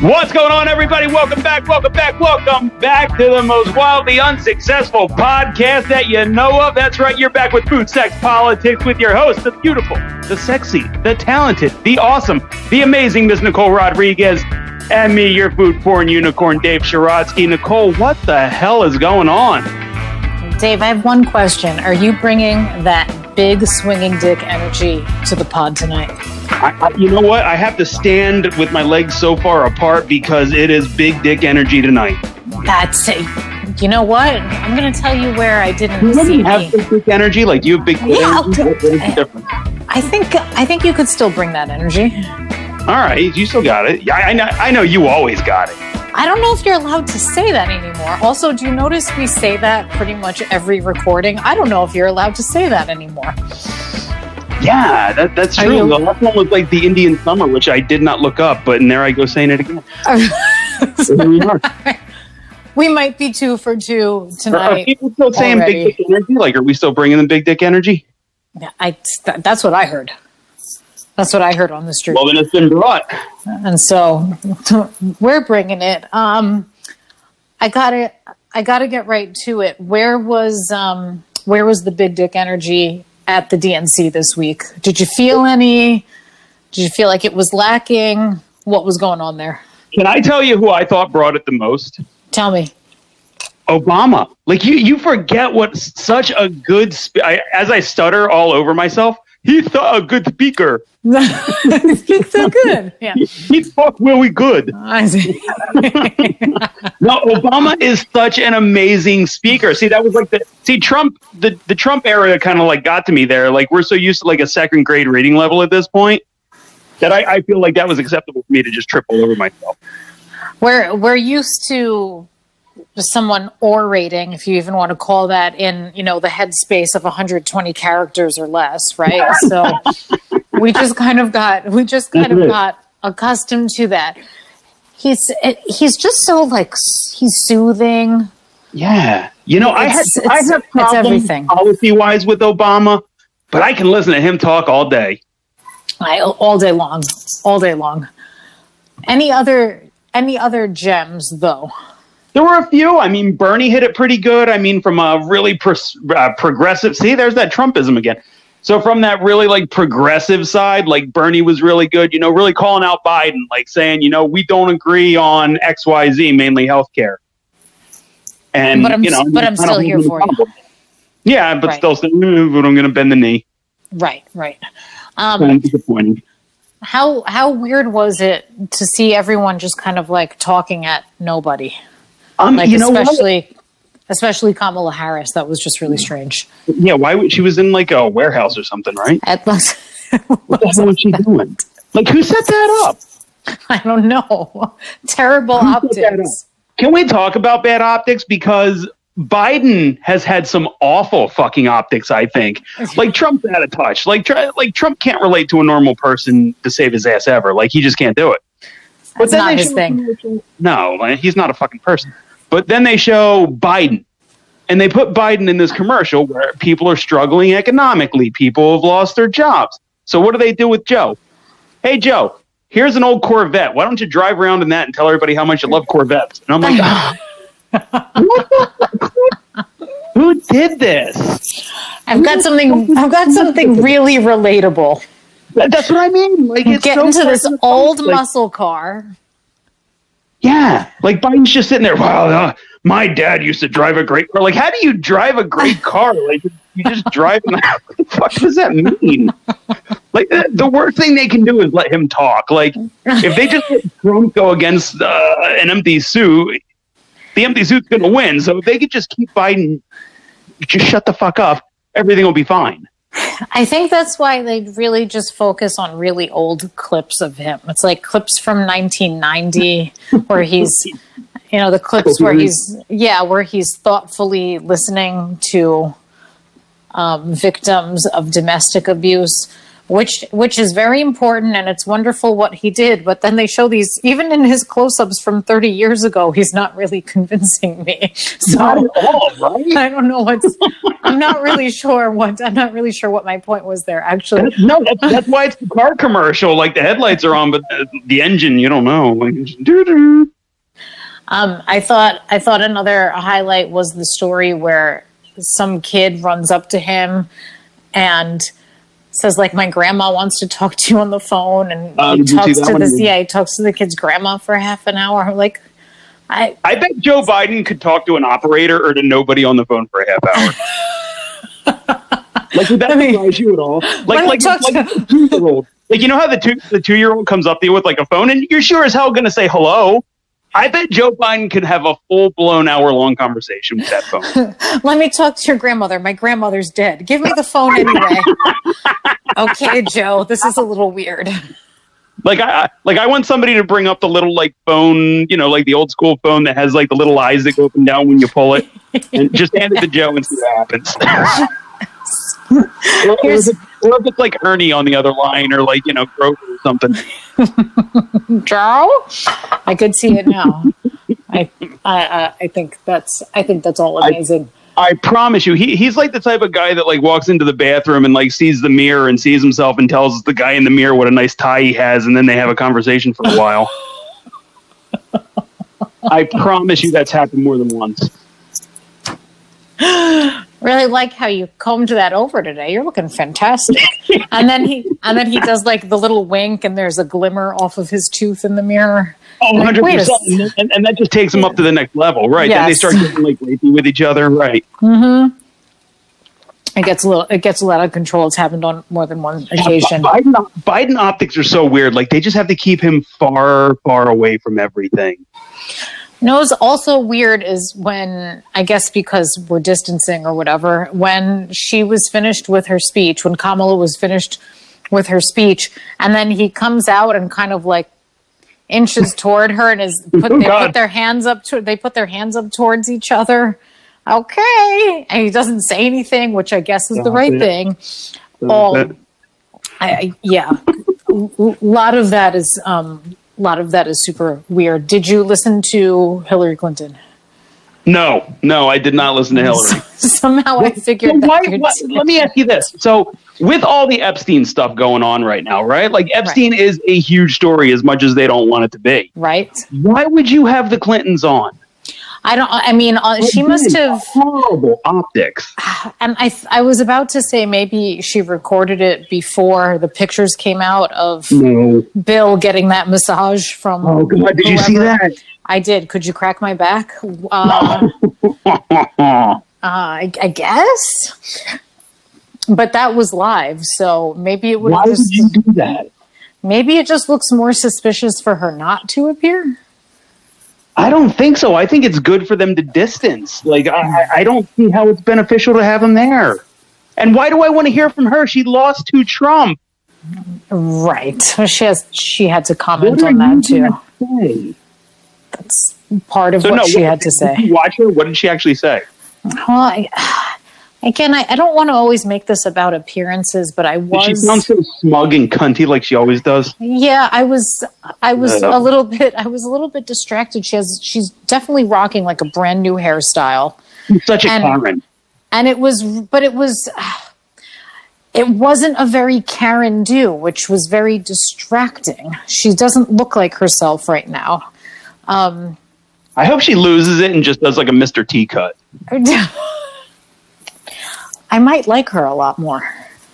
What's going on, everybody? Welcome back, welcome back, welcome back to the most wildly unsuccessful podcast that you know of. That's right, you're back with Food, Sex, Politics with your host, the beautiful, the sexy, the talented, the awesome, the amazing Miss Nicole Rodriguez, and me, your food porn unicorn, Dave Sharadsky. Nicole, what the hell is going on? Dave, I have one question. Are you bringing that big swinging dick energy to the pod tonight? I, you know what? I have to stand with my legs so far apart because it is big dick energy tonight. That's it. You know what? I'm going to tell you where I didn't You see have big dick energy? Like you have big dick Yeah, energy? okay. What is the? I think I think you could still bring that energy. All right, you still got it. Yeah, I, I know. I know you always got it. I don't know if you're allowed to say that anymore. Also, do you notice we say that pretty much every recording? I don't know if you're allowed to say that anymore. Yeah, that, that's true. you- The last one was like the Indian summer, which I did not look up, but and there I go saying it again. So here we are. we might be two for two Are, are tonight. people still saying already. big dick energy? Like, are we still bringing the big dick energy? Yeah, I, that, that's what I heard. That's what I heard on the street. Well, then it's been brought. and so we're bringing it. Um, I gotta, I gotta get right to it. Where was, um, where was the big dick energy at the DNC this week? Did you feel any? Did you feel like it was lacking? What was going on there? Can I tell you who I thought brought it the most? Tell me. Obama. Like you, you forget what such a good. Sp- I, as I stutter all over myself, he thought a good speaker. Speak so good. Yeah. He, he talked really good. I see. No, Obama is such an amazing speaker. See, that was like the see Trump the the Trump era kind of like got to me there. Like we're so used to like a second grade reading level at this point that I, I feel like that was acceptable for me to just trip all over myself. we're we're used to someone orating, if you even want to call that, in you know the headspace of 120 characters or less, right? So we just kind of got we just kind of got accustomed to that. He's he's just so like he's soothing. Yeah, you know, I had It's- I have problems everything. policy wise with Obama, but I can listen to him talk all day. I, all day long, all day long. Any other any other gems though? There were a few. I mean, Bernie hit it pretty good. I mean, from a really uh, progressive. See, there's that Trumpism again. So from that really like progressive side, like Bernie was really good. You know, really calling out Biden, like saying, you know, we don't agree on X, Y, Z, mainly healthcare. And But I'm- you know, but I'm still here for you. Yeah, but Right. still saying, "Mm, but I'm going to bend the knee. Right, right. Um, disappointing. How how weird was it to see everyone just kind of like talking at nobody? Um, Like you know what? especially especially Kamala Harris. That was just really strange. Yeah, why would she was in like a warehouse or something, right? At Los- What the hell was she doing? Like, who set that up? I don't know. Terrible Who optics. Can we talk about bad optics? Because Biden has had some awful fucking optics. I think, like Trump's out of touch. Like, like Trump can't relate to a normal person to save his ass ever. Like, he just can't do it. That's then not his thing. No, he's not a fucking person. But then they show Biden, and they put Biden in this commercial where people are struggling economically. People have lost their jobs. So what do they do with Joe? Hey, Joe. Here's an old Corvette. Why don't you drive around in that and tell everybody how much you love Corvettes? And I'm like, what? Who did this? I've got something. I've got something really relatable. That's what I mean. Like, it's Get so into this old like, muscle car. Yeah, like Biden's just sitting there. Wow, uh, my dad used to drive a great car. Like, how do you drive a great car? Like, you just drive. what the fuck does that mean? Like, the, the worst thing they can do is let him talk. Like, if they just let Trump go against uh, an empty suit, the empty suit's going to win. So if they could just keep Biden, just shut the fuck up, everything will be fine. I think that's why they really just focus on really old clips of him. It's like clips from 1990 where he's, you know, the clips where he's, yeah, where he's thoughtfully listening to um, victims of domestic abuse. Which which is very important and it's wonderful what he did but then they show these even in his close-ups from 30 years ago he's not really convincing me so Not at all, right? i don't know what's i'm not really sure what i'm not really sure what my point was there actually No, that's, that's why it's the car commercial. Like the headlights are on, but the, the engine, you don't know. Like, doo-doo. um, i thought i thought another highlight was the story where some kid runs up to him and says like my grandma wants to talk to you on the phone and Uh, he did you see talks to this yeah he talks to the kid's grandma for half an hour I'm like i I bet Joe Biden could talk to an operator or to nobody on the phone for a half hour. like would that me- surprise you at all? Like like, like to- a two year old. Like you know how the two the two year old comes up to you with like a phone and you're sure as hell gonna say hello. I bet Joe Biden could have a full blown hour long conversation with that phone. let me talk to your grandmother. My grandmother's dead. Give me the phone anyway. Okay joe. This is a little weird. Like I I- like I want somebody to bring up the little like phone, you know, like the old school phone that has like the little eyes that go up and down when you pull it, and just hand it to Joe and see what happens. Or, or, if it's, or if it's like Ernie on the other line, or like you know Grover or something. joe i could see it now I, I I I think that's I think that's all amazing. I promise you, he, he's like the type of guy that like walks into the bathroom and like sees the mirror and sees himself and tells the guy in the mirror what a nice tie he has, and then they have a conversation for a while. I promise you, that's happened more than once. really like how you combed that over today. You're looking fantastic. and then he and then he does like the little wink and there's a glimmer off of his tooth in the mirror. Oh, Like, 100%. and, and, and that just takes them up to the next level, right? Yes. Then they start getting like rapey with each other, right? Mm-hmm. It gets a little it gets a lot of control. It's happened on more than one occasion. Biden, Biden optics are so weird. Like they just have to keep him far, far away from everything. No, what's also weird is when I guess because we're distancing or whatever, when she was finished with her speech, when Kamala was finished with her speech, and then he comes out and kind of like inches toward her and is put Oh, they God. put their hands up to they put their hands up towards each other. Okay. And he doesn't say anything, which I guess is the right it. thing. Oh, I, I, yeah, a lot of that is um, a lot of that is super weird. Did you listen to Hillary Clinton? no, no, I did not listen to Hillary. Somehow I figured that. why, why- let me ask you this. So, with all the Epstein stuff going on right now, right? Like, Epstein is a huge story as much as they don't want it to be. right? Why would you have the Clintons on? I don't. I mean, uh, she must have. horrible optics. And I, I was about to say maybe she recorded it before the pictures came out of No. Bill getting that massage from. Oh God, did you see that? I did. Could you crack my back? Uh, uh, I, I guess. But that was live, so maybe it would Why have would you do that? Maybe it just looks more suspicious for her not to appear. I don't think so. I think it's good for them to distance. Like I, I- don't see how it's beneficial to have him there. And why do I want to hear from her? She lost to Trump. Right. She has. She had to comment on that too. That's part of So what no, she what- had to say. watch her? What did she actually say? Well, I, again, I, I don't want to always make this about appearances, but I Did she was. sound so smug and cunty like she always does? yeah, I was. I was Yeah. a little bit. I was a little bit distracted. She has. She's definitely rocking like a brand new hairstyle, She's such a And- Karen. and it was. But it was. It wasn't a very Karen do, which was very distracting. She doesn't look like herself right now. Um, I hope she loses it and just does like a Mr. T cut. I might like her a lot more.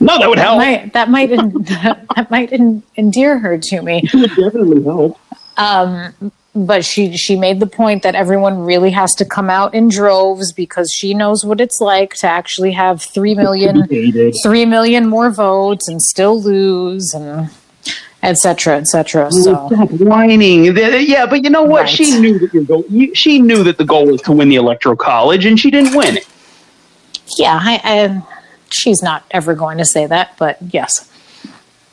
No, that would help. Might, that might that might en- endear her to me. It would definitely help. Um, but she she made the point that everyone really has to come out in droves because she knows what it's like to actually have three million three million more votes and still lose and et cetera, et cetera. So Stop whining. Yeah, but you know what? Right. She knew that your goal. She knew that the goal was to win the electoral college, and she didn't win it. Yeah, I, I she's not ever going to say that, but yes.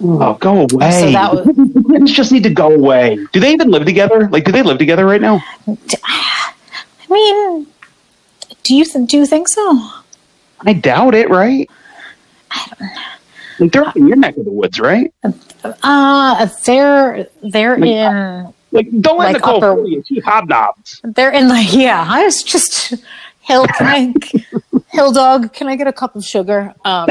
Oh, go away. So that was- just need to go away. Do they even live together? Like, do they live together right now? I mean, do you th- do you think so? I doubt it. Right? I don't know. Like they're in your neck of the woods, right? Uh, they're they're in Like don't let Like Nicole upper- fool you. She hobnobs. they're in the yeah. I was just Hill. Can I Hill dog? Can I get a cup of sugar? Um,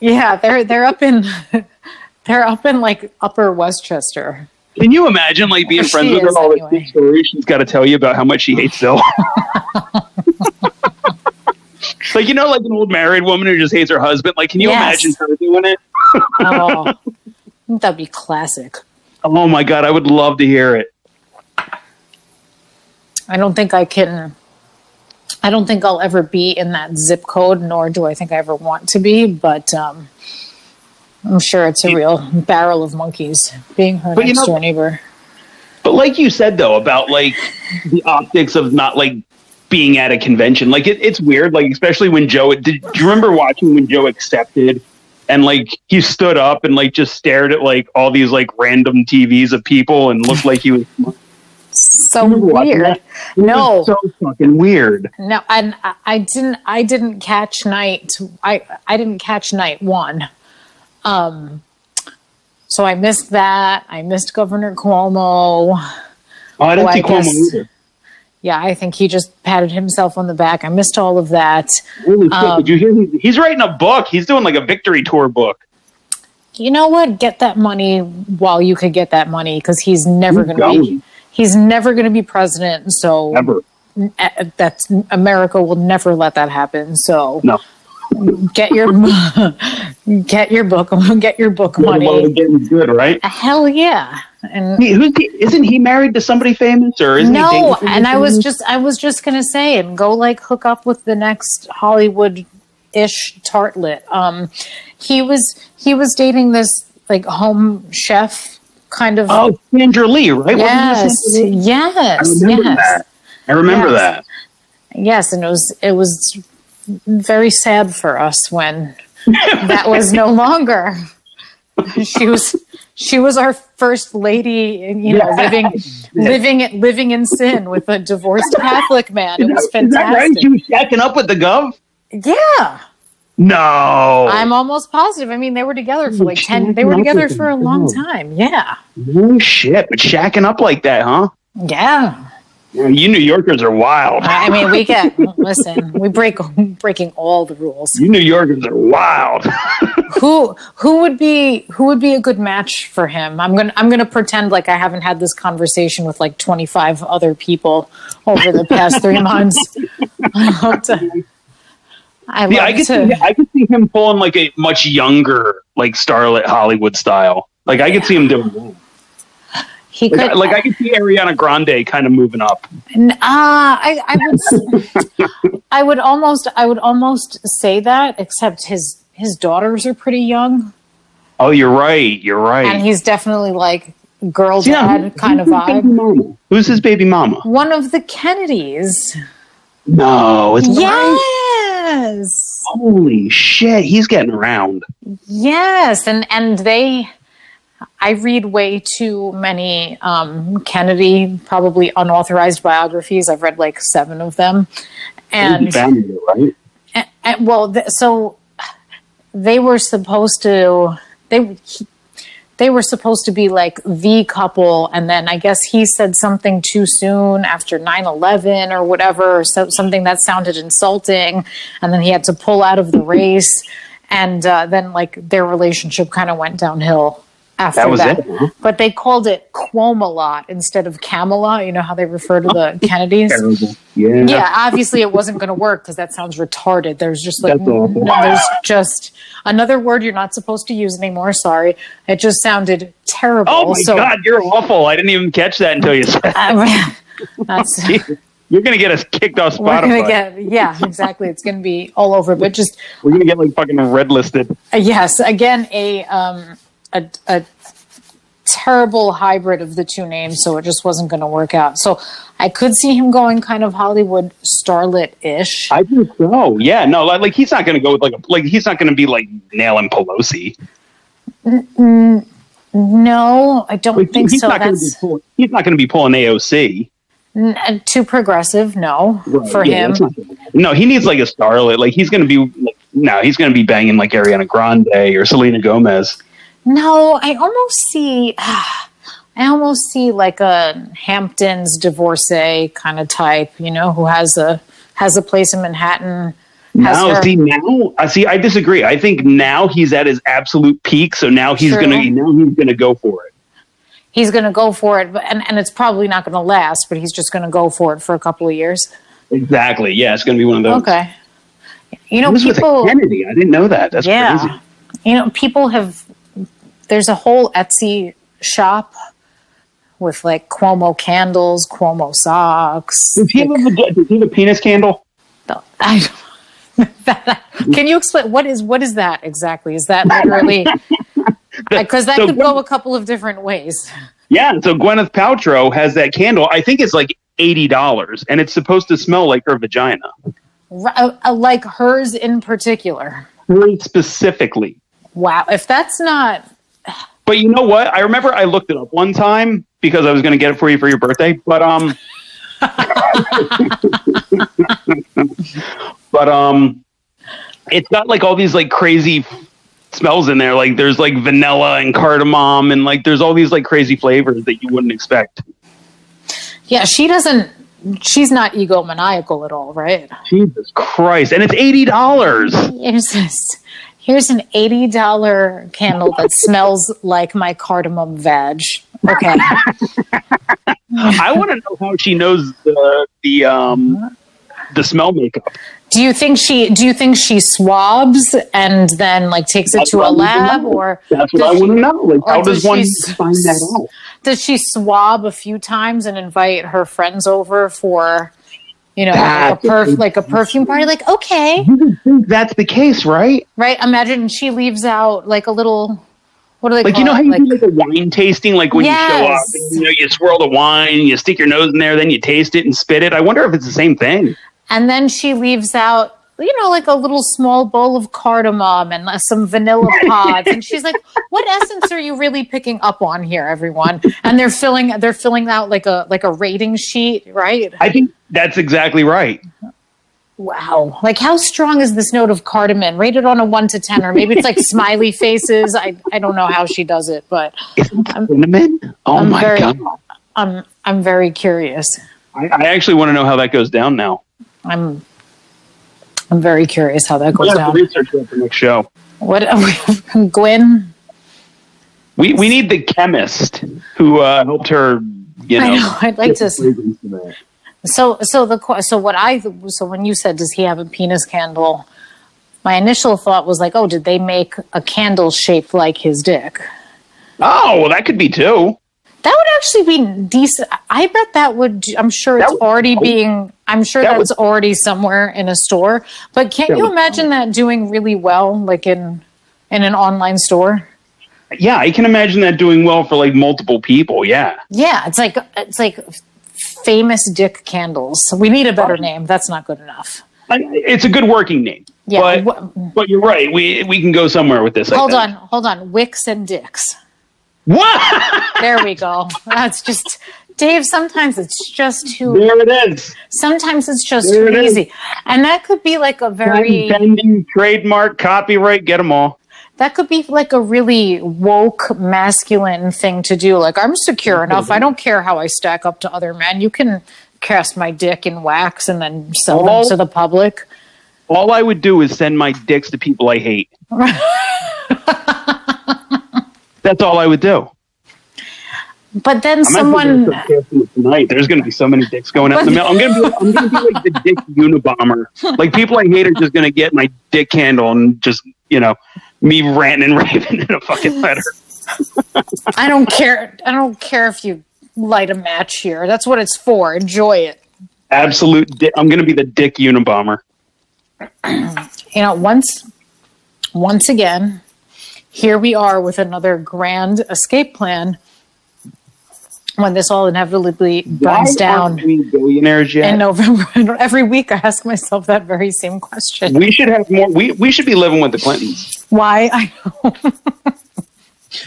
yeah, they're they're up in they're up in like Upper Westchester. Can you imagine like being She friends with her all the anyway. big stories she's got to tell you about how much she hates Phil? like you know, like an old married woman who just hates her husband. Like, can you Yes. imagine her doing it? Oh, that'd be classic. Oh my god, I would love to hear it. I don't think I can. I don't think I'll ever be in that zip code, nor do I think I ever want to be. But um, I'm sure it's a real barrel of monkeys being her But you next know- door neighbor. But like you said though about like the optics of not like being at a convention, like it, it's weird. Like especially when Joe, did, do you remember watching when Joe accepted? And like he stood up and like just stared at like all these like random TVs of people and looked like he was So weird. that? No. so fucking weird. No, and I, I didn't. I didn't catch night. I I didn't catch night one. Um, so I missed that. I missed Governor Cuomo. Oh, I didn't Oh, I see Cuomo guess- either. Yeah, I think he just patted himself on the back. I missed all of that. Holy shit! Um, Did you hear? He, he's writing a book. He's doing like a victory tour book. You know what? Get that money while you could get that money because he's never going to be. He's never going to be president. So Ever? uh, that's America will never let that happen. So No. get your get your book get your book Well, money. good, right? Hell yeah! And He, who's he, isn't he married to somebody famous or isn't no, somebody and I was just I was just gonna say and go like hook up with the next Hollywood ish tartlet. Um, he was he was dating this like home chef kind of. oh Sandra Lee, right? Yes, Lee? I yes, remember yes, that. I remember Yes. that. yes, and it was it was very sad for us when that was no longer. She was she was our first lady, you know, Yeah. living living living in sin with a divorced Catholic man. It was Is that right? fantastic. She was shacking up with the Gov? Yeah, No. I'm almost positive. I mean, they were together for like ten. They were together for a long time. Yeah, no shit, but shacking up like that, huh? yeah. Yeah, You New Yorkers are wild. I mean, we get listen. We break breaking all the rules. You New Yorkers are wild. Who who would be who would be a good match for him? I'm gonna I'm gonna pretend like I haven't had this conversation with like 25 other people over the past three months. I love to. I love Yeah, I could to. see I could see him pulling like a much younger, like starlet Hollywood style. Like I could see him doing. He Like, could I- like I could see Ariana Grande kind of moving up. Uh, I, I would, I would almost, I would almost say that, except his his daughters are pretty young, Oh, you're right. You're right. and he's definitely like girl Yeah, dad kind of who's his baby vibe. Who's his baby mama? One of the Kennedys. No, it's right. Yes, Holy shit, he's getting around. yes, and and they. I read way too many um, Kennedy, probably unauthorized biographies. I've read like seven of them, and Family, right? And, and- well, th- so they were supposed to they they were supposed to be like the couple, and then I guess he said something too soon after 9-11 or whatever, or so, something that sounded insulting, and then he had to pull out of the race, and uh, then like their relationship kind of went downhill. After That was that, it, but they called it Cuomalot instead of Camelot. You know how they refer to the Kennedys. Yeah. Yeah, obviously it wasn't going to work because that sounds retarded. There's just like there's just another word you're not supposed to use anymore. Sorry, it just sounded terrible. Oh my so, god, you're awful. I didn't even catch that until you said. uh, that's You're gonna get us kicked off Spotify. get yeah exactly. It's gonna be all over. But just We're gonna get like fucking red listed. uh, yes, again a um a a terrible hybrid of the two names, so it just wasn't going to work out. So I could see him going kind of Hollywood starlet ish. I think so. Yeah, no, like, like he's not gonna go with like a like he's not gonna be like nailing Pelosi. No, I don't Like, think he's so. not pulling, he's not gonna be pulling AOC. n- uh, too progressive. No, Right, for yeah, him. not. No, he needs like a starlet. Like he's gonna be like no, he's going to be banging like Ariana Grande or Selena Gomez. No, I almost see. I almost see like a Hamptons divorcee kind of type, you know, who has a has a place in Manhattan. Now, her- see now, I see. I disagree. I think now he's at his absolute peak. So now he's True. gonna now he's gonna go for it. he's going to go for it, but and, and it's probably not going to last. But he's just going to go for it for a couple of years. Exactly. Yeah, it's gonna be one of those. Okay, you know, He was with a people. Kennedy. I didn't know that. That's yeah, crazy. you know, people have. There's a whole Etsy shop with like Cuomo candles, Cuomo socks. Does he, have a, does he have a penis candle? I, can you explain what is what is that exactly? Is that literally because that So could Gwen- go a couple of different ways. Yeah. So Gwyneth Paltrow has that candle. I think it's like eighty dollars, and it's supposed to smell like her vagina. R- uh, uh, like hers in particular. Specifically. Wow, if that's not But you know what? I remember I looked it up one time because I was going to get it for you for your birthday. But um, but um, it's got like all these like crazy smells in there. Like there's like vanilla and cardamom, and like there's all these like crazy flavors that you wouldn't expect. yeah, she doesn't she's not egomaniacal at all, right? Jesus Christ! And it's eighty dollars. This. Here's an eighty dollar candle that smells like my cardamom veg. Okay. I want to know how she knows the the um the smell makeup. Do you think she do you think she swabs and then like takes it That's to a a I to lab or That's what I want to know. Like, how does does one find that out? does she swab a few times and invite her friends over for you know like a, perf- like a perfume party like okay You would think that's the case, right? right imagine she leaves out like a little what do they Like you know it? how you like, do like a wine tasting, like when you show up, and, you know, you swirl the wine, you stick your nose in there, then you taste it and spit it. I wonder if it's the same thing. and then she leaves out you know like a little small bowl of cardamom and uh, some vanilla pods and she's like what essence are you really picking up on here everyone and they're filling they're filling out like a like a rating sheet right I think that's exactly right. Wow. Like how strong is this note of cardamom? Rated on a one to ten, or maybe it's like smiley faces. I, I don't know how she does it, but Isn't cinnamon? Oh I'm my very- god! I'm I'm very curious. I, I actually want to know how that goes down now. I'm I'm very curious how that We goes have down. research that for next show. What Gwen? We we need the chemist who uh, helped her. You know, I know. I'd like to. the fragrance to that. So so the so what I so when you said does he have a penis candle? My initial thought was like, oh, did they make a candle shaped like his dick? Oh, well, that could be too. That would actually be decent. I bet that would. I'm sure it's would- already being. I'm sure That that's already somewhere in a store. But can't you would- imagine that doing really well, like in in an online store? Yeah, I can imagine that doing well for like multiple people. Yeah. Yeah, it's like it's like famous dick candles. We need a better name. That's not good enough. It's a good working name. Yeah. But, but you're right. We we can go somewhere with this. Hold on, hold on. Wicks and dicks. What? There we go. That's just Dave. Sometimes it's just too. there it is. Sometimes it's just There too it is. easy, and that could be like a very. Bending, trademark, copyright, get them all. that could be like a really woke masculine thing to do. Like, I'm secure enough. I don't care how I stack up to other men. You can cast my dick in wax and then sell Oh. them to the public. All I would do is send my dicks to people I hate. That's all I would do. But then I'm someone, actually gonna start casting it tonight. There's going to be so many dicks going out in the mail. I'm going to be, I'm going to be like the dick Unabomber. Like people I hate are just going to get my dick candle and just you know me ranting and raving in a fucking letter. I don't care. I don't care if you light a match here. That's what it's for. Enjoy it. Absolute. Di- I'm going to be the dick Unabomber. You know, once, once again, here we are with another grand escape plan. When this all inevitably burns Why down. billionaires yet? in November. Every week I ask myself that very same question. We should have more. We we should be living with the Clintons. Why? I know.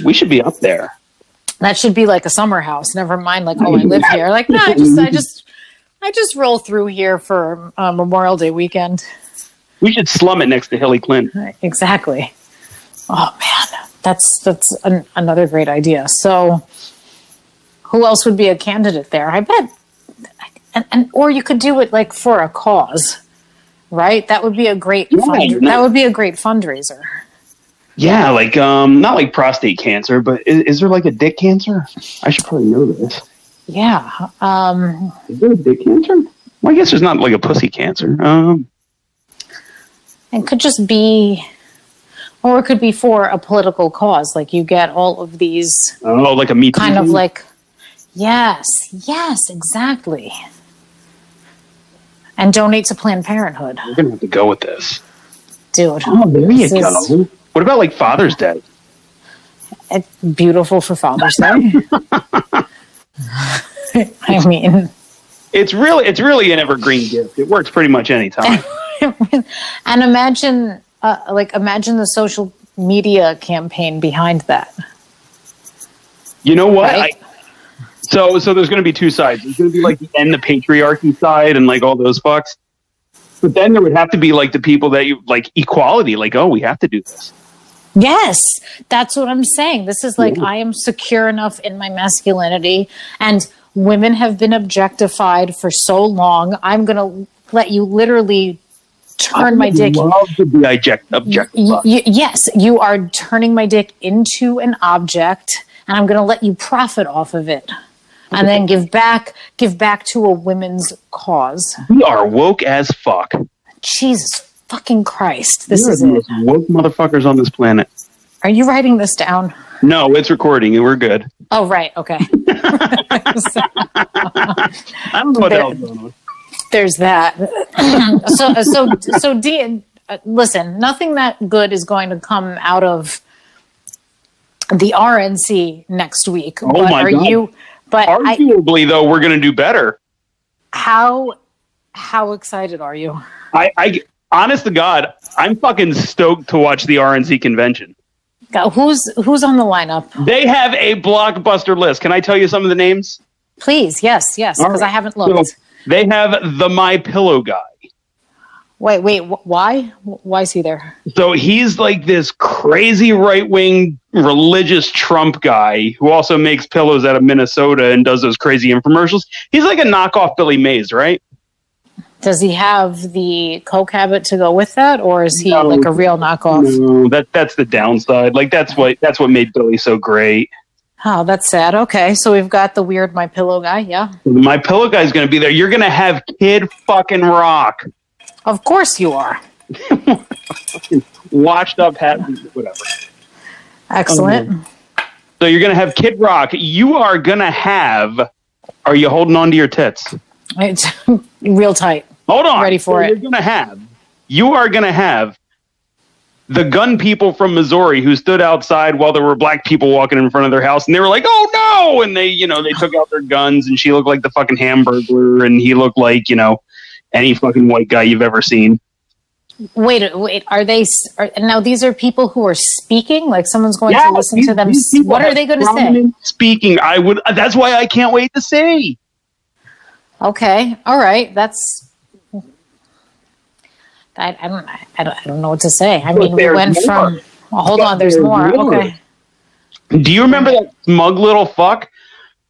We should be up there. That should be like a summer house. Never mind like, oh, I live here. Like, no, I just I just I just roll through here for uh, Memorial Day weekend. We should slum it next to Hillary Clinton. Exactly. Oh man, that's that's an, another great idea. So, who else would be a candidate there? I bet, and, and or you could do it like for a cause, right? That would be a great Yeah, fund, that would be a great fundraiser. Yeah, like um, not like prostate cancer, but is, is there like a dick cancer? I should probably know this. Yeah. Um, Is there a dick cancer? Well, I guess there's not like a pussy cancer. Um, it could just be, or it could be for a political cause. Like you get all of these oh, like a me Too kind of like, yes, yes, exactly. And donate to Planned Parenthood, We're gonna have to go with this. dude. Oh, there you This is- What about like Father's Day? It's beautiful for Father's Day. I mean, It's really it's really an evergreen gift. It works pretty much any time. and imagine, uh, like, imagine the social media campaign behind that. You know what? Right. I, so so there's going to be two sides. There's going to be like the end the patriarchy side and like all those fucks. But then there would have to be like the people that you like equality. Like oh, we have to do this. Yes, that's what I'm saying. This is like Yeah. I am secure enough in my masculinity, and women have been objectified for so long. I'm going to let you literally turn my dick. Love to be object object. Y- y- yes, you are turning my dick into an object, and I'm going to let you profit off of it, and then give back, give back to a women's cause. We are woke as fuck. Jesus fucking Christ! This are is the it. most woke motherfuckers on this planet. Are you writing this down? No, it's recording and we're good. Oh, right. Okay. I don't know what going on. There's that. so, so, so, D, uh, listen, nothing that good is going to come out of the RNC next week. Oh but my are God. you? But I, Arguably, though, we're going to do better. how how excited are you? I, I, honest to God, I'm fucking stoked to watch the RNC convention. Go- Who's who's on the lineup? They have a blockbuster list. Can I tell you some of the names? Please, yes, yes, because right. I haven't So looked. They have the My Pillow guy. Wait, wait, wh- why? Why is he there? So he's like this crazy right wing religious Trump guy who also makes pillows out of Minnesota and does those crazy infomercials. He's like a knockoff Billy Mays, right? Does he have the coke habit to go with that, or is he No. like a real knockoff? No, that that's the downside. Like that's what that's what made Billy so great. Oh, that's sad. Okay, so we've got the weird my pillow guy. Yeah, My pillow guy's going to be there. You're going to have Kid fucking Rock, of course you are. washed up hat, whatever. Excellent. Um, so you're going to have Kid Rock. You are going to have. Are you holding on to your tits? It's real tight. Hold on. Ready for So it. You're going to have. You are going to have the gun people from Missouri who stood outside while there were black people walking in front of their house, and they were like, "Oh no!" And they, you know, they took out their guns, and she looked like the fucking Hamburglar, and he looked like, you know, any fucking white guy you've ever seen. Wait, wait. Are they? Are, now these are people who are speaking. Like someone's going to listen these- to them. these s- people What are they going to say? Speaking, I would. That's why I can't wait to see. Okay, all right. That's. I, I don't. I don't. I don't know what to say. I mean, we went more. from. Well, hold But on. There's there's more. more. Okay. Do you remember that smug little fuck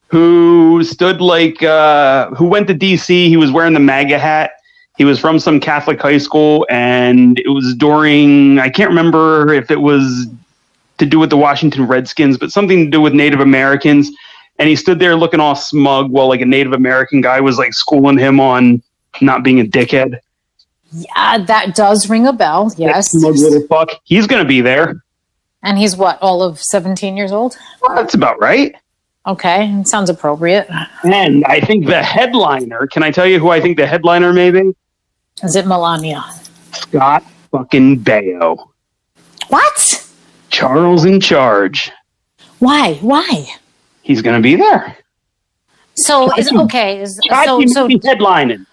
who stood like uh, who went to DC? He was wearing the MAGA hat. He was from some Catholic high school, and it was during I can't remember if it was to do with the Washington Redskins, but something to do with Native Americans. And he stood there looking all smug while like a Native American guy was like schooling him on not being a dickhead. Yeah, that does ring a bell. Yes. smug little fuck. He's gonna be there. And he's what? All of seventeen years old. Well, that's about right. Okay, sounds appropriate. And I think the headliner, can I tell you who I think the headliner may be? Is it Melania? Scott fucking Baio. What? Charles in charge. Why? Why? He's going to be there. So is okay. Is, so so headlining.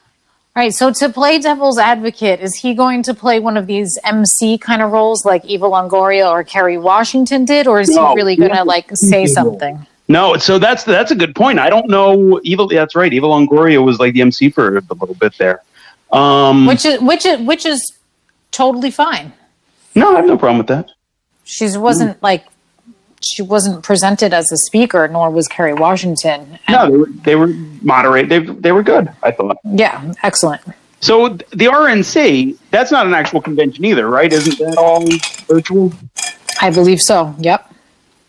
Right. So to play devil's advocate, is he going to play one of these MC kind of roles like Eva Longoria or Kerry Washington did, or is No, he really going to like say speaking role. something? No, so that's that's a good point. I don't know. Eva, that's right. Eva Longoria was like the MC for a little bit there. Um, Which is which is which is totally fine. No, I have no problem with that. She wasn't like she wasn't presented as a speaker, nor was Kerry Washington. And- No, they were, they were moderate. They they were good. I thought. yeah, excellent. So the RNC, that's not an actual convention either, right? Isn't that all virtual? I believe so. Yep.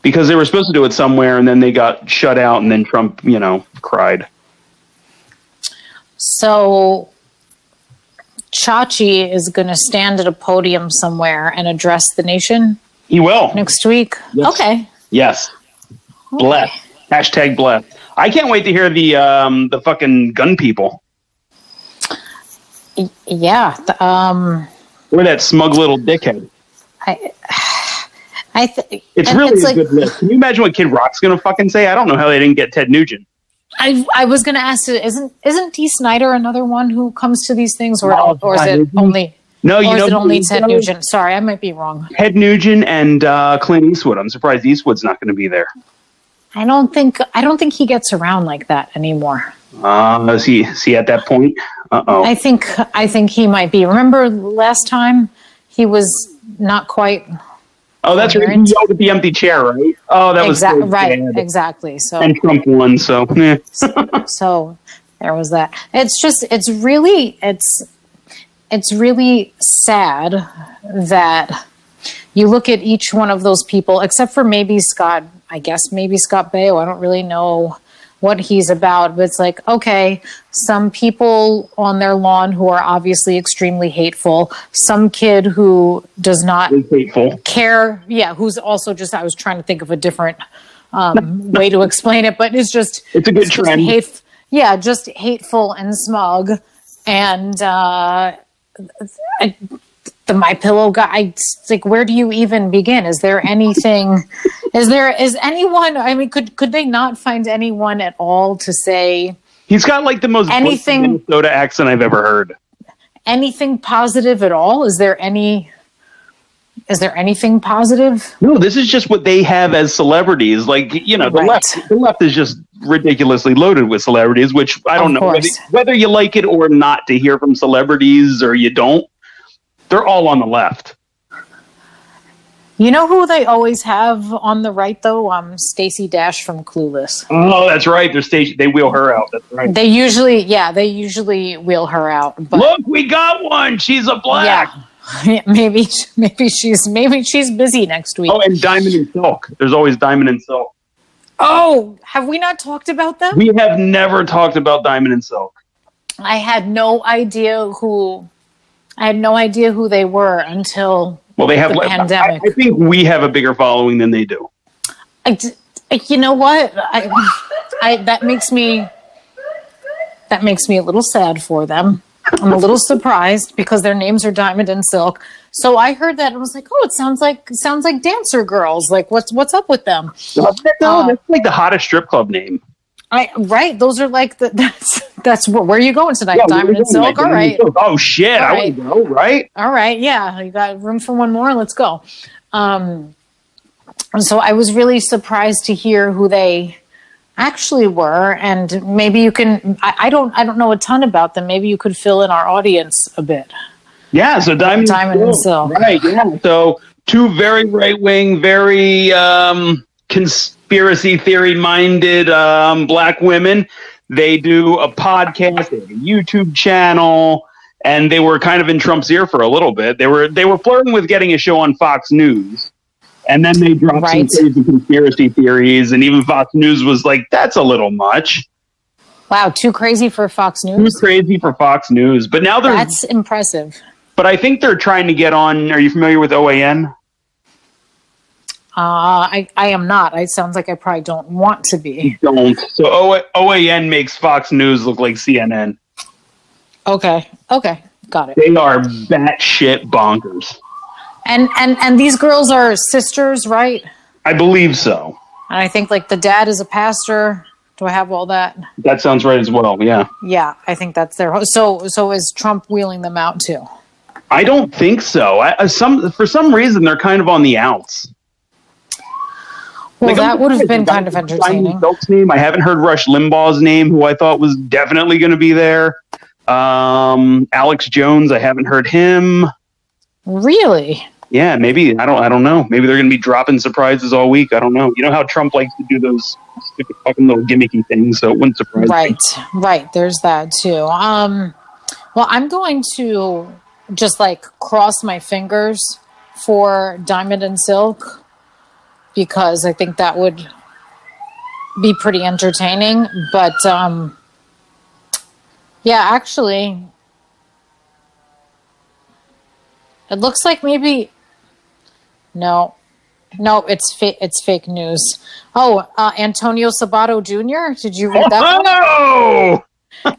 Because they were supposed to do it somewhere, and then they got shut out, and then Trump, you know, cried. So Chachi is going to stand at a podium somewhere and address the nation He will. next week. Yes. Okay. Yes. Bless. Hashtag bless. I can't wait to hear the um the fucking gun people Yeah. th- Um, or that smug little dickhead. I, I th- It's really a like, good list. Can you imagine what Kid Rock's gonna fucking say? I don't know how they didn't get Ted Nugent. I, I was going to ask, isn't isn't Dee Snider another one who comes to these things, or, No, or is it only No, or you is know it only Ted Nugent? Sorry, I might be wrong. Ted Nugent and uh, Clint Eastwood. I'm surprised Eastwood's not going to be there. I don't think I don't think he gets around like that anymore. Uh, is he is he at that point? Uh oh. I think I think he might be. Remember last time he was not quite Oh, that's right. He coherent. yelled at the empty chair, right? Oh, that was so exactly right. sad. Exactly. So And Trump won, so eh. so there was that. It's just it's really it's it's really sad that you look at each one of those people, except for maybe Scott. I guess maybe Scott Baio. I don't really know what he's about, but it's like okay, some people on their lawn who are obviously extremely hateful, some kid who does not hateful. care yeah who's also just i was trying to think of a different um, way to explain it but it's just It's a good just trend. hate, yeah just hateful and smug and uh I, the my pillow guy like where do you even begin is there anything is there is anyone i mean could could they not find anyone at all to say He's got like the most Anything- Minnesota accent I've ever heard. anything positive at all is there any is there anything positive No, this is just what they have as celebrities. Like you know, the Right. left, the left is just ridiculously loaded with celebrities. Which I don't Of know whether, whether you like it or not to hear from celebrities or you don't. They're all on the left. You know who they always have on the right though? Um, Stacey Dash from Clueless. Oh, that's right. They're station. They wheel her out. That's right. They usually, yeah, they usually wheel her out. But Look, we got one. She's a black. yeah, maybe maybe she's maybe she's busy next week. Oh, and Diamond and Silk. There's always Diamond and Silk. Oh, have we not talked about them? We have never talked about Diamond and Silk. I had no idea who. I had no idea who they were until Well, they have. The like- I, pandemic. I think we have a bigger following than they do. I, you know what? I, I that makes me that makes me a little sad for them. I'm a little surprised because their names are Diamond and Silk. So I heard that and was like, "Oh, it sounds like sounds like dancer girls. Like, what's what's up with them?" No, Uh, that's like the hottest strip club name. I right. Those are like the that's that's where, where are you going tonight? Yeah, Diamond and Silk. All right. Silk. Oh shit! All I right. would go right. All right, yeah, you got room for one more. Let's go. Um, and so I was really surprised to hear who they actually were, and maybe you can. I, I don't. I don't know a ton about them. Maybe you could fill in our audience a bit. Yeah, so Diamond, Diamond and Silk. Right, yeah. So two very right wing, very um, conspiracy theory minded um, black women. They do a podcast, they have a YouTube channel, and they were kind of in Trump's ear for a little bit. They were they were flirting with getting a show on Fox News. And then they dropped Right. some crazy conspiracy theories, and even Fox News was like, "That's a little much, Wow, too crazy for Fox News. too crazy for Fox News." But now they're That's impressive. But I think they're trying to get on. Are you familiar with OAN? Uh, I I am not. It sounds like I probably don't want to be. Don't. So O- OAN makes Fox News look like CNN. Okay, okay, got it. They are batshit bonkers. And and and these girls are sisters, right? I believe so. And I think like the dad is a pastor. Do I have all that? That sounds right as well. Yeah. Yeah, I think that's their. So so is Trump wheeling them out too? I don't think so. I, uh, some for some reason they're kind of on the outs. Well, Like, that would have been kind of entertaining. Name. I haven't heard Rush Limbaugh's name, who I thought was definitely going to be there. Um, Alex Jones, I haven't heard him. Really? Yeah, maybe I don't. I don't know. Maybe they're going to be dropping surprises all week. I don't know. You know how Trump likes to do those stupid fucking little gimmicky things, so it wouldn't surprise me. Right, right. There's that too. Um, well, I'm going to just like cross my fingers for Diamond and Silk because I think that would be pretty entertaining. But um, yeah, actually, it looks like maybe no. No, it's fa- it's fake news. Oh, uh, Antonio Sabato Jr. Did you read that? one? Oh,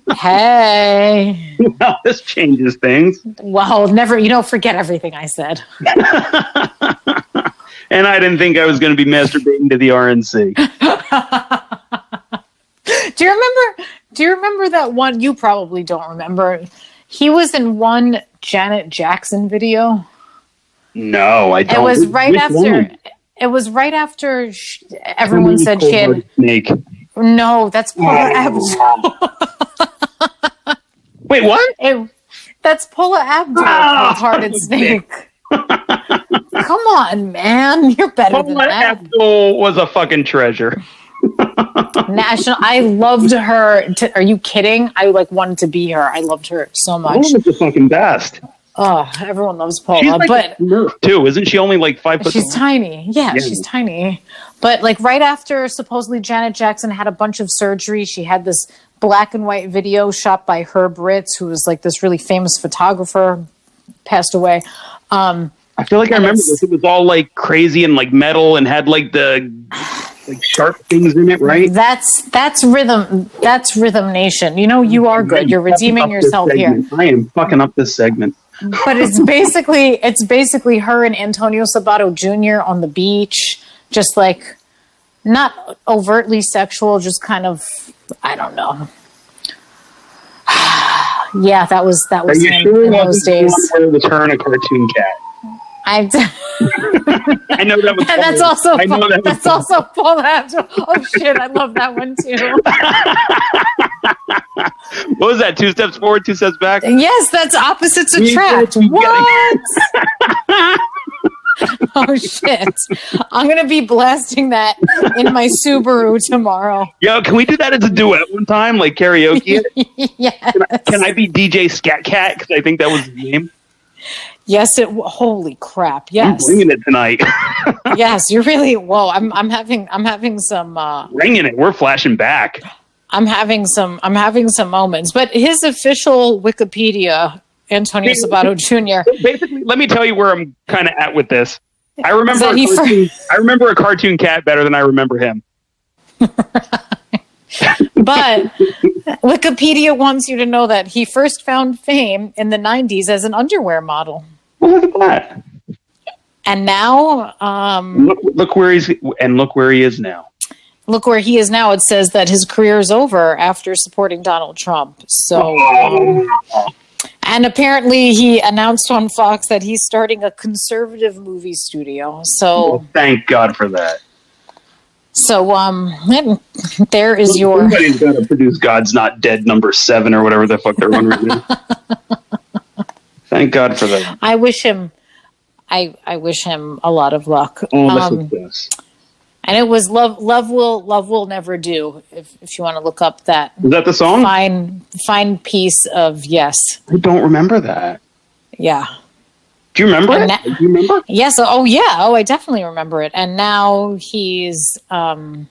Hey. well, this changes things. Well, never, you don't forget everything I said. And I didn't think I was going to be masturbating to the RNC. Do you remember? Do you remember that one? You probably don't remember. He was in one Janet Jackson video. No, I don't. It was right Which after. one? It was right after sh everyone said she had. Snake. No, that's Paula Abdul. Wait, what? It- that's Paula Abdul, Ah, Hearted son of a Snake. Come on, man, you're better than Paula that. Abdul was a fucking treasure. National. I loved her. To, are you kidding? I like wanted to be her. I loved her so much. Paula was the fucking best. Oh, everyone loves Paula, She's like but a too. Isn't she only like five foot she's tall? tiny. Yeah, Yeah. she's tiny. But like right after supposedly Janet Jackson had a bunch of surgery, she had this black and white video shot by Herb Ritts, who was like this really famous photographer, passed away. Um, I feel like I remember this. It was all like crazy and like metal and had like the like sharp things in it, right? that's that's rhythm. That's Rhythm Nation. You know, you are good. You're redeeming Fucking up this yourself here. I am fucking up this segment. But it's basically it's basically her and Antonio Sabato Jr. on the beach, just like not overtly sexual, just kind of I don't know. yeah, that was that Are was you him sure in those wasn't the days. one where it was her and a cartoon cat? I I know that was. and that's also I know that was that's also Paula Abdul. Oh shit, I love that one too. What was that? Two steps forward, two steps back. Yes, that's opposites attract. What? oh shit! I'm gonna be blasting that in my Subaru tomorrow. Yo, can we do that as a duet one time, like karaoke? yes. Can I, can I be DJ Skat Kat? Because I think that was the name. Yes, it. Holy crap! I'm Yes, bringing it tonight. yes. You're really. Whoa! I'm. I'm having. I'm having some. uh bringing it. We're flashing back. I'm having some. I'm having some moments. But his official Wikipedia, Antonio Sabato Jr. Basically, let me tell you where I'm kind of at with this. I remember. A cartoon, I remember a cartoon cat better than I remember him. But Wikipedia wants you to know that he first found fame in the 90s as an underwear model. Well, look at that. And now, um, Look, look where he's and look where he is now. Look where he is now. It says that his career is over after supporting Donald Trump. So, um, and apparently he announced on Fox that he's starting a conservative movie studio. So, Well, thank God for that. so, um, there is your, Somebody's got to produce God's Not Dead number seven or whatever the fuck they're on. Thank God for that. I wish him, I, I wish him a lot of luck. All the Um, success. And it was love, love will, love will never do. If, if you want to look up that Is that the song? fine, fine piece of yes. I don't remember that. Yeah. Do you remember And it? that- Do you remember? Yes. Oh, yeah. Oh, I definitely remember it. And now he's um,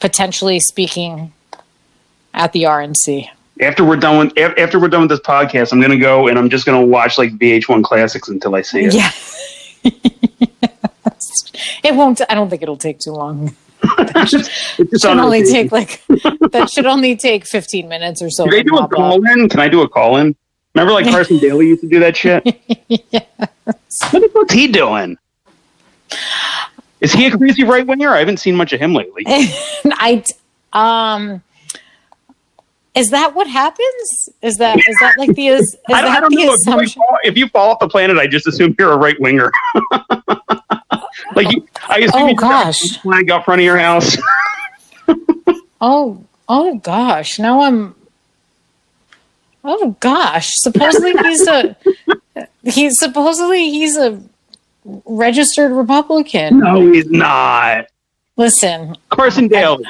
potentially speaking at the RNC. After we're done with after we're done with this podcast, I'm gonna go and I'm just gonna watch like VH1 classics until I see it. Yeah. it won't. I don't think it'll take too long. it's just, it's Should only take like that. Should only take fifteen minutes or so. Do they do a call in? Can I do a call in? Remember, like Carson Daly used to do that shit. yes. What the fuck's he doing? Is he a crazy right winger? I haven't seen much of him lately. I um. Is that what happens? Is that is that like the is, is I, don't- I don't the know. If you, fall, if you fall off the planet, I just assume you're a right winger. Like you, I assume Oh, you just have a gosh. flag out front of your house. Oh, oh gosh. Now I'm. Oh gosh. Supposedly he's a. He's supposedly he's a registered Republican. No, he's not. Listen, Carson Daly.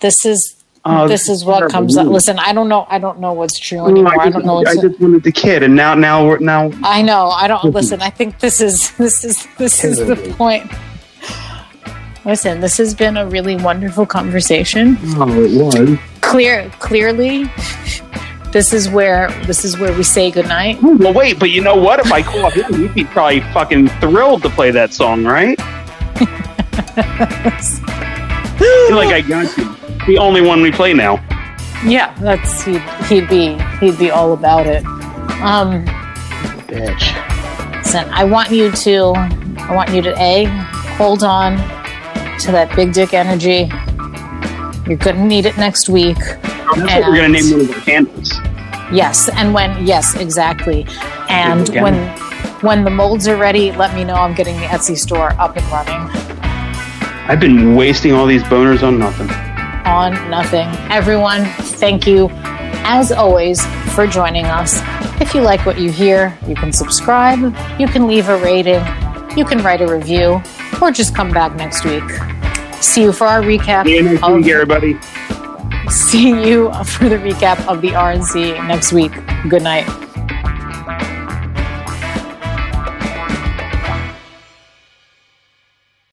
this is Oh, this is what comes up. Listen, I don't know. I don't know what's true anymore. I just, don't know. I just wanted the kid, and now, now, we're now. I know. I don't listen. I think this is this is this is the point. Listen, this has been a really wonderful conversation. Oh, it was. Clear, clearly, this is where this is where we say goodnight. Well, wait, but you know what? If I call him, he'd be probably fucking thrilled to play that song, right? Feel like I got you. The only one we play now. Yeah, that's he'd, he'd be he'd be all about it. Um, Bitch. listen, I want you to I want you to a hold on to that big dick energy. You're gonna need it next week. That's what we're gonna name one of our candles. Yes, and when yes, exactly. And when when the molds are ready, let me know. I'm getting the Etsy store up and running I've been wasting all these boners on nothing. On nothing. Everyone, thank you as always for joining us. If you like what you hear, you can subscribe, you can leave a rating, you can write a review, or just come back next week. See you for our recap. See you next of- everybody. see you for the recap of the RNC next week. Good night.